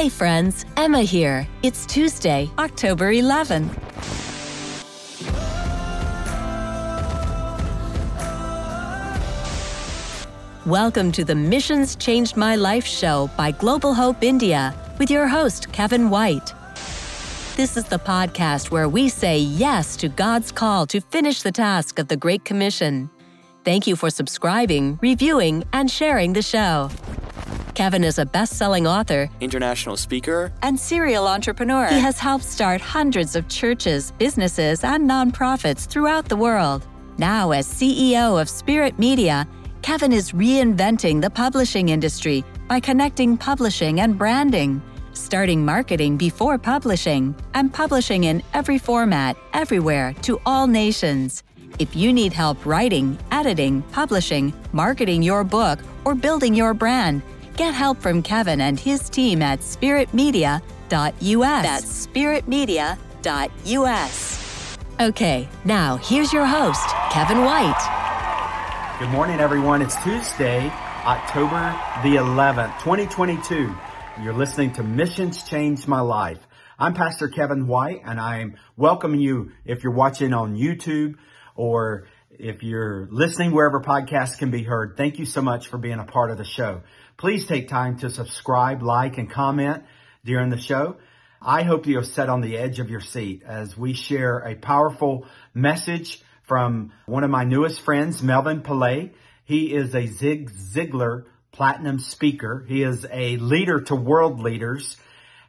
Hey friends, Emma here. It's Tuesday, October 11. Welcome to the Missions Changed My Life show by Global Hope India with your host, Kevin White. This is the podcast where we say yes to God's call to finish the task of the Great Commission. Thank you for subscribing, reviewing, and sharing the show. Kevin is a best selling author, international speaker, and serial entrepreneur. He has helped start hundreds of churches, businesses, and nonprofits throughout the world. Now, as CEO of Spirit Media, Kevin is reinventing the publishing industry by connecting publishing and branding, starting marketing before publishing, and publishing in every format, everywhere, to all nations. If you need help writing, editing, publishing, marketing your book, or building your brand, Get help from Kevin and his team at spiritmedia.us. That's spiritmedia.us. Okay, now here's your host, Kevin White. Good morning, everyone. It's Tuesday, October the 11th, 2022. You're listening to Missions Change My Life. I'm Pastor Kevin White, and I'm welcoming you if you're watching on YouTube or if you're listening wherever podcasts can be heard. Thank you so much for being a part of the show. Please take time to subscribe, like, and comment during the show. I hope you'll sit on the edge of your seat as we share a powerful message from one of my newest friends, Melvin Pillay. He is a Zig Ziglar platinum speaker. He is a leader to world leaders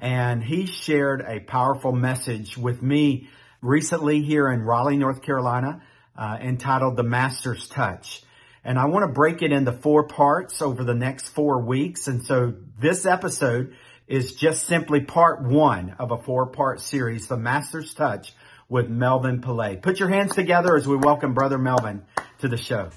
and he shared a powerful message with me recently here in Raleigh, North Carolina, uh, entitled The Master's Touch. And I want to break it into four parts over the next four weeks. And so this episode is just simply part one of a four part series, The Master's Touch with Melvin Pillay. Put your hands together as we welcome Brother Melvin to the show.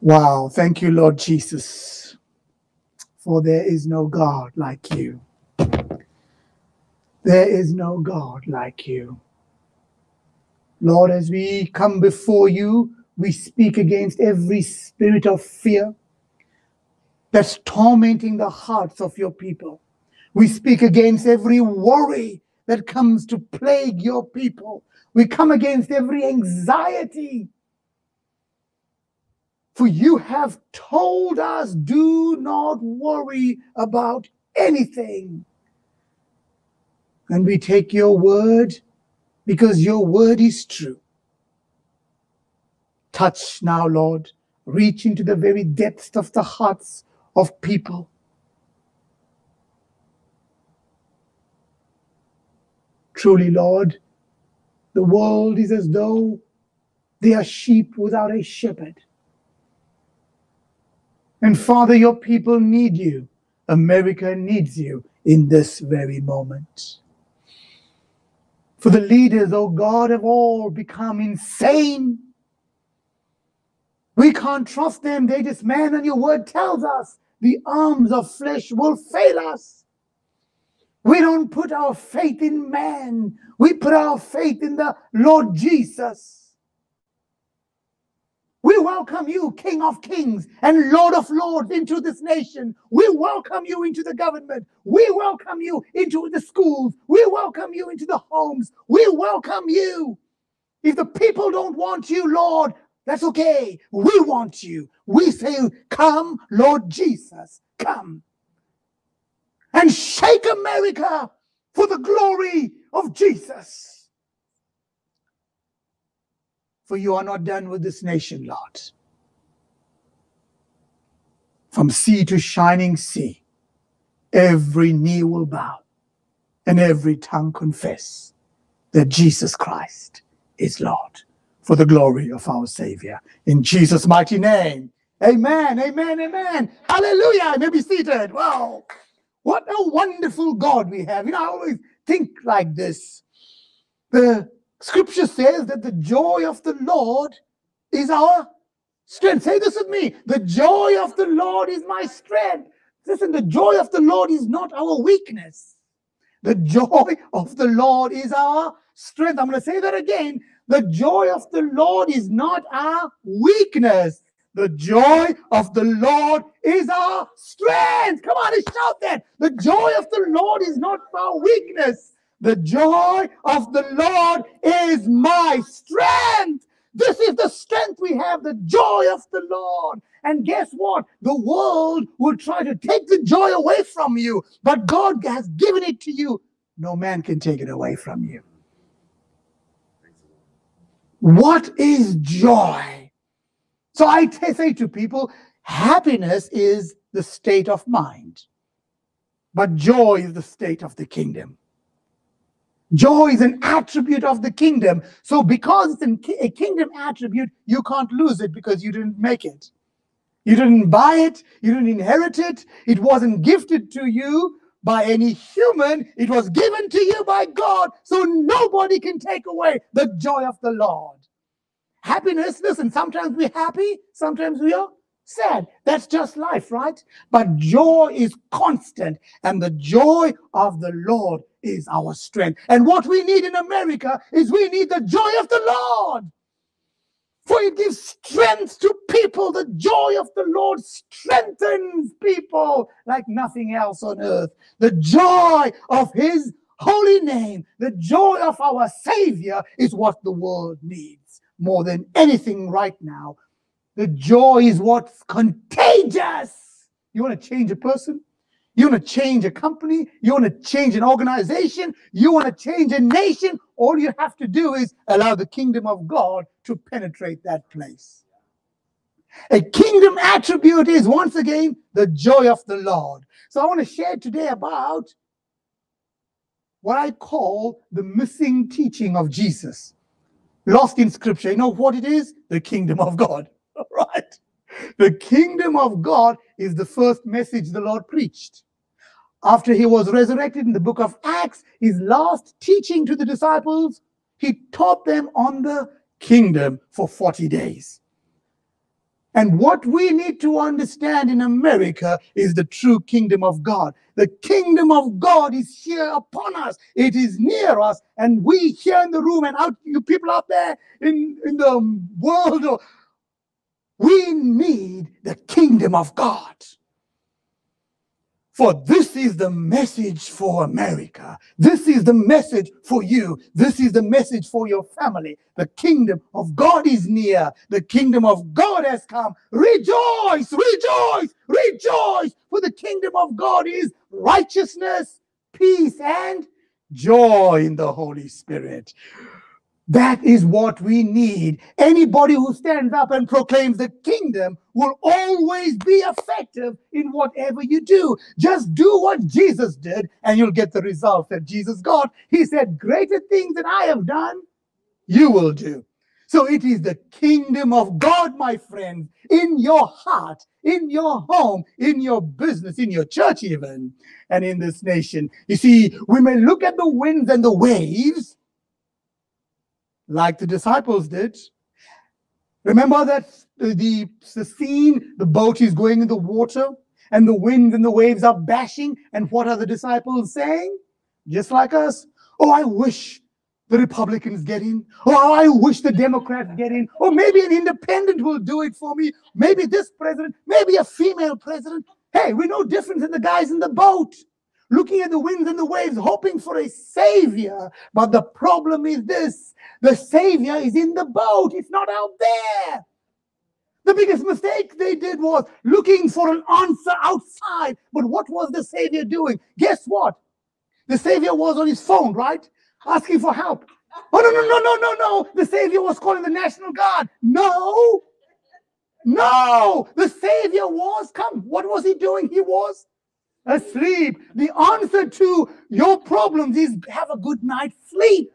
Wow. Thank you, Lord Jesus. For there is no God like you. There is no God like you. Lord, as we come before you, we speak against every spirit of fear that's tormenting the hearts of your people. We speak against every worry that comes to plague your people. We come against every anxiety. For you have told us, do not worry about anything. And we take your word because your word is true. Touch now, Lord. Reach into the very depths of the hearts of people. Truly, Lord, the world is as though they are sheep without a shepherd. And Father, your people need you. America needs you in this very moment. For the leaders, oh God, have all become insane we can't trust them. They just man, and your word tells us the arms of flesh will fail us. We don't put our faith in man. We put our faith in the Lord Jesus. We welcome you, King of Kings and Lord of Lords, into this nation. We welcome you into the government. We welcome you into the schools. We welcome you into the homes. We welcome you. If the people don't want you, Lord, that's okay. We want you. We say, Come, Lord Jesus, come. And shake America for the glory of Jesus. For you are not done with this nation, Lord. From sea to shining sea, every knee will bow and every tongue confess that Jesus Christ is Lord for the glory of our Savior. In Jesus' mighty name. Amen, amen, amen. Hallelujah. I may be seated. Wow. What a wonderful God we have. You know, I always think like this. The scripture says that the joy of the Lord is our strength. Say this with me. The joy of the Lord is my strength. Listen, the joy of the Lord is not our weakness. The joy of the Lord is our strength. I'm going to say that again. The joy of the Lord is not our weakness. The joy of the Lord is our strength. Come on and shout that. The joy of the Lord is not our weakness. The joy of the Lord is my strength. This is the strength we have, the joy of the Lord. And guess what? The world will try to take the joy away from you, but God has given it to you. No man can take it away from you. What is joy? So I t- say to people, happiness is the state of mind, but joy is the state of the kingdom. Joy is an attribute of the kingdom. So, because it's a kingdom attribute, you can't lose it because you didn't make it. You didn't buy it, you didn't inherit it, it wasn't gifted to you by any human, it was given to you by God. So, nobody can take away the joy of the Lord. Happiness, listen, sometimes we're happy, sometimes we are sad. That's just life, right? But joy is constant, and the joy of the Lord is our strength. And what we need in America is we need the joy of the Lord. For it gives strength to people. The joy of the Lord strengthens people like nothing else on earth. The joy of his holy name, the joy of our Savior is what the world needs more than anything right now. The joy is what's contagious. You want to change a person? You want to change a company? You want to change an organization? You want to change a nation? All you have to do is allow the kingdom of God to penetrate that place. A kingdom attribute is once again the joy of the Lord. So I want to share today about what I call the missing teaching of Jesus. Lost in scripture. You know what it is? The kingdom of God. All right. The kingdom of God is the first message the Lord preached. After he was resurrected in the book of Acts, his last teaching to the disciples, he taught them on the kingdom for 40 days. And what we need to understand in America is the true kingdom of God. The kingdom of God is here upon us. It is near us. And we here in the room and out, you people out there in, in the world, we need the kingdom of God. For this is the message for America. This is the message for you. This is the message for your family. The kingdom of God is near. The kingdom of God has come. Rejoice, rejoice, rejoice. For the kingdom of God is righteousness, peace, and joy in the Holy Spirit. That is what we need. Anybody who stands up and proclaims the kingdom will always be effective in whatever you do. Just do what Jesus did, and you'll get the results that Jesus got. He said, Greater things than I have done, you will do. So it is the kingdom of God, my friend, in your heart, in your home, in your business, in your church, even, and in this nation. You see, we may look at the winds and the waves like the disciples did. Remember that the, the scene, the boat is going in the water and the wind and the waves are bashing. And what are the disciples saying? Just like us. Oh, I wish the Republicans get in. Oh, I wish the Democrats get in. Or maybe an independent will do it for me. Maybe this president, maybe a female president. Hey, we're no different than the guys in the boat looking at the winds and the waves, hoping for a savior. But the problem is this the savior is in the boat, it's not out there. The biggest mistake they did was looking for an answer outside. But what was the savior doing? Guess what? The savior was on his phone, right? Asking for help. Oh, no, no, no, no, no, no. The savior was calling the National Guard. No. No. The savior was, come, what was he doing? He was asleep. The answer to your problems is have a good night's sleep.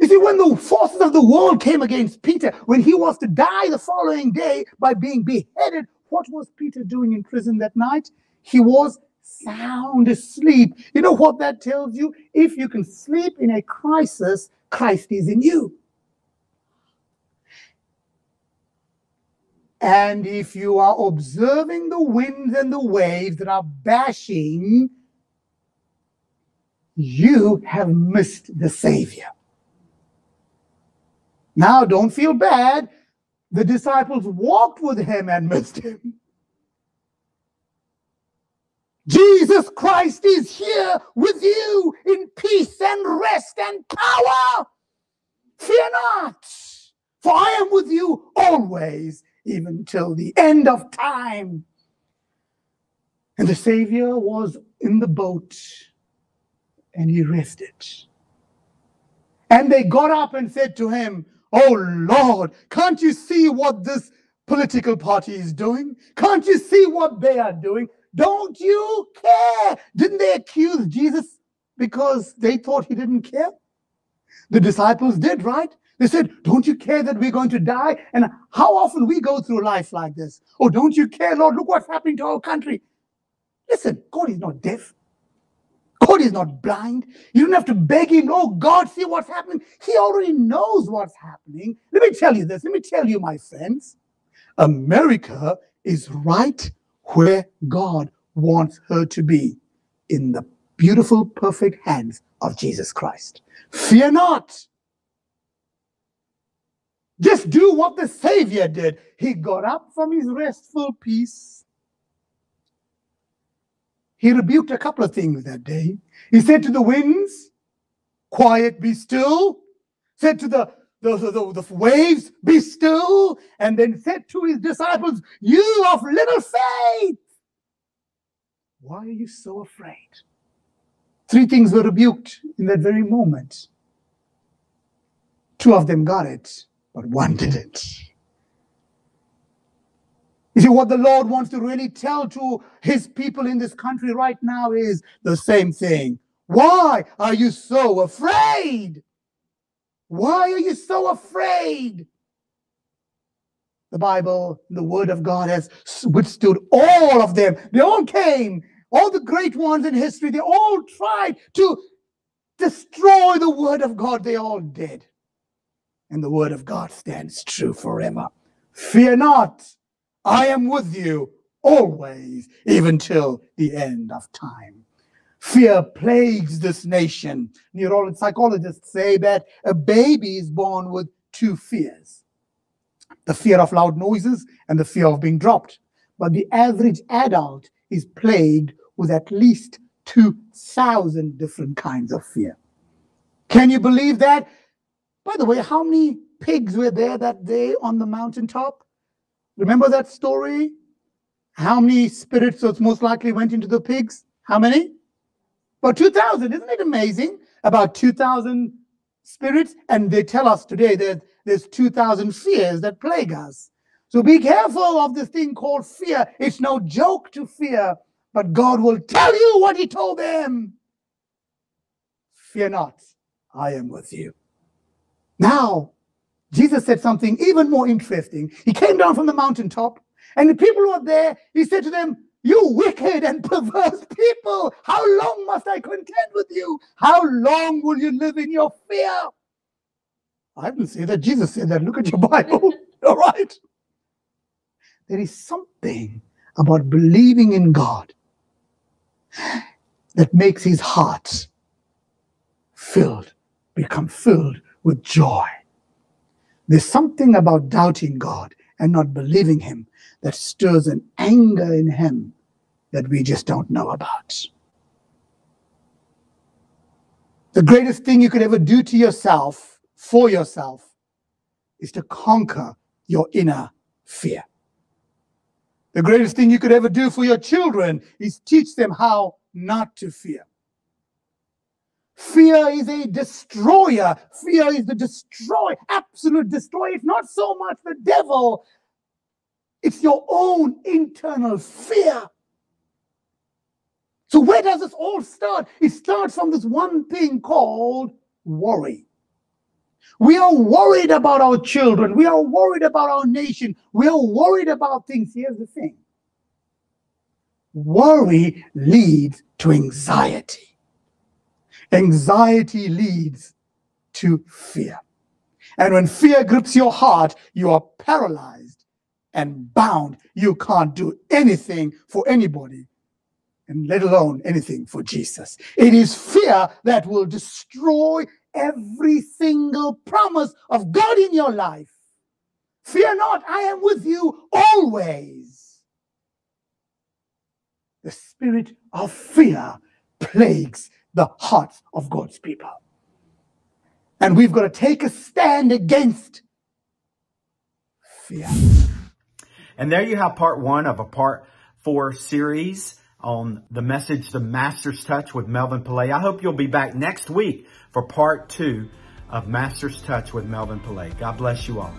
You see, when the forces of the world came against Peter, when he was to die the following day by being beheaded, what was Peter doing in prison that night? He was sound asleep. You know what that tells you? If you can sleep in a crisis, Christ is in you. And if you are observing the winds and the waves that are bashing, you have missed the Savior. Now, don't feel bad. the disciples walked with him and missed him. Jesus Christ is here with you in peace and rest and power. Fear not, for I am with you always, even till the end of time. And the Savior was in the boat and he rested. And they got up and said to him, Oh Lord, can't you see what this political party is doing? Can't you see what they are doing? Don't you care? Didn't they accuse Jesus because they thought he didn't care? The disciples did, right? They said, Don't you care that we're going to die? And how often we go through life like this? Oh, don't you care, Lord? Look what's happening to our country. Listen, God is not deaf. God is not blind. You don't have to beg him, oh God, see what's happening. He already knows what's happening. Let me tell you this. Let me tell you, my friends. America is right where God wants her to be in the beautiful, perfect hands of Jesus Christ. Fear not. Just do what the Savior did. He got up from his restful peace. He rebuked a couple of things that day. He said to the winds, Quiet, be still. Said to the the, the, the, waves, be still, and then said to his disciples, You of little faith, why are you so afraid? Three things were rebuked in that very moment. Two of them got it, but one didn't. You see, what the Lord wants to really tell to his people in this country right now is the same thing. Why are you so afraid? Why are you so afraid? The Bible, the Word of God has withstood all of them. They all came, all the great ones in history, they all tried to destroy the Word of God. They all did. And the Word of God stands true forever. Fear not, I am with you always, even till the end of time. Fear plagues this nation. Neurologists, psychologists say that a baby is born with two fears the fear of loud noises and the fear of being dropped. But the average adult is plagued with at least 2,000 different kinds of fear. Can you believe that? By the way, how many pigs were there that day on the mountaintop? Remember that story? How many spirits most likely went into the pigs? How many? About 2,000, isn't it amazing? About 2,000 spirits, and they tell us today that there's 2,000 fears that plague us. So be careful of this thing called fear. It's no joke to fear, but God will tell you what He told them. Fear not, I am with you. Now, Jesus said something even more interesting. He came down from the mountaintop, and the people who were there, He said to them, you wicked and perverse people, how long must I contend with you? How long will you live in your fear? I didn't say that. Jesus said that. Look at your Bible. All right. There is something about believing in God that makes his heart filled, become filled with joy. There's something about doubting God and not believing him that stirs an anger in him that we just don't know about. The greatest thing you could ever do to yourself, for yourself, is to conquer your inner fear. The greatest thing you could ever do for your children is teach them how not to fear. Fear is a destroyer. Fear is the destroy, absolute destroyer. It's not so much the devil it's your own internal fear. So, where does this all start? It starts from this one thing called worry. We are worried about our children. We are worried about our nation. We are worried about things. Here's the thing worry leads to anxiety, anxiety leads to fear. And when fear grips your heart, you are paralyzed and bound. You can't do anything for anybody, and let alone anything for Jesus. It is fear that will destroy every single promise of God in your life. Fear not, I am with you always. The spirit of fear plagues the hearts of God's people. And we've got to take a stand against fear. And there you have part one of a part four series on the message, The Master's Touch with Melvin Pillay. I hope you'll be back next week for part two of Master's Touch with Melvin Pillay. God bless you all.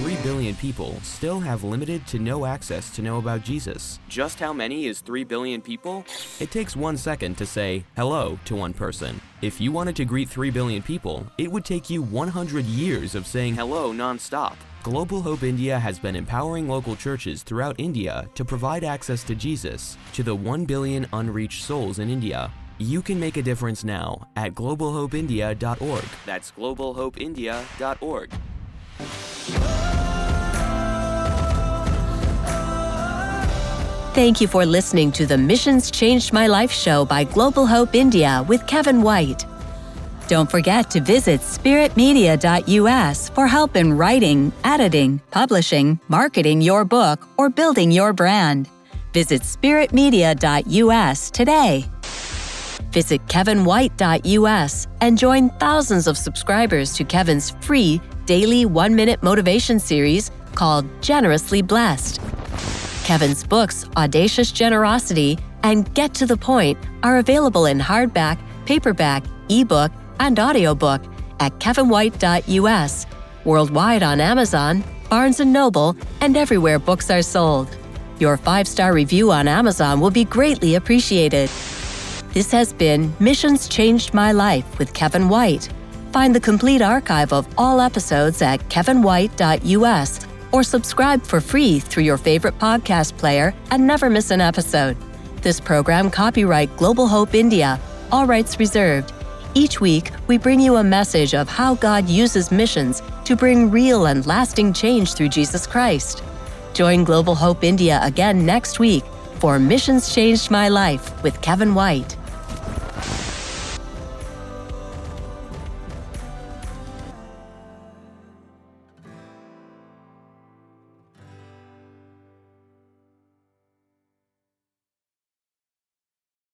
3 billion people still have limited to no access to know about Jesus. Just how many is 3 billion people? It takes one second to say hello to one person. If you wanted to greet 3 billion people, it would take you 100 years of saying hello nonstop. Global Hope India has been empowering local churches throughout India to provide access to Jesus to the 1 billion unreached souls in India. You can make a difference now at globalhopeindia.org. That's globalhopeindia.org. Thank you for listening to the Missions Changed My Life show by Global Hope India with Kevin White. Don't forget to visit spiritmedia.us for help in writing, editing, publishing, marketing your book, or building your brand. Visit spiritmedia.us today. Visit kevinwhite.us and join thousands of subscribers to Kevin's free daily one minute motivation series called Generously Blessed. Kevin's books, Audacious Generosity and Get to the Point, are available in hardback, paperback, ebook, and audiobook at kevinwhite.us, worldwide on Amazon, Barnes & Noble, and everywhere books are sold. Your five-star review on Amazon will be greatly appreciated. This has been Missions Changed My Life with Kevin White. Find the complete archive of all episodes at kevinwhite.us or subscribe for free through your favorite podcast player and never miss an episode. This program copyright Global Hope India, all rights reserved. Each week, we bring you a message of how God uses missions to bring real and lasting change through Jesus Christ. Join Global Hope India again next week for Missions Changed My Life with Kevin White.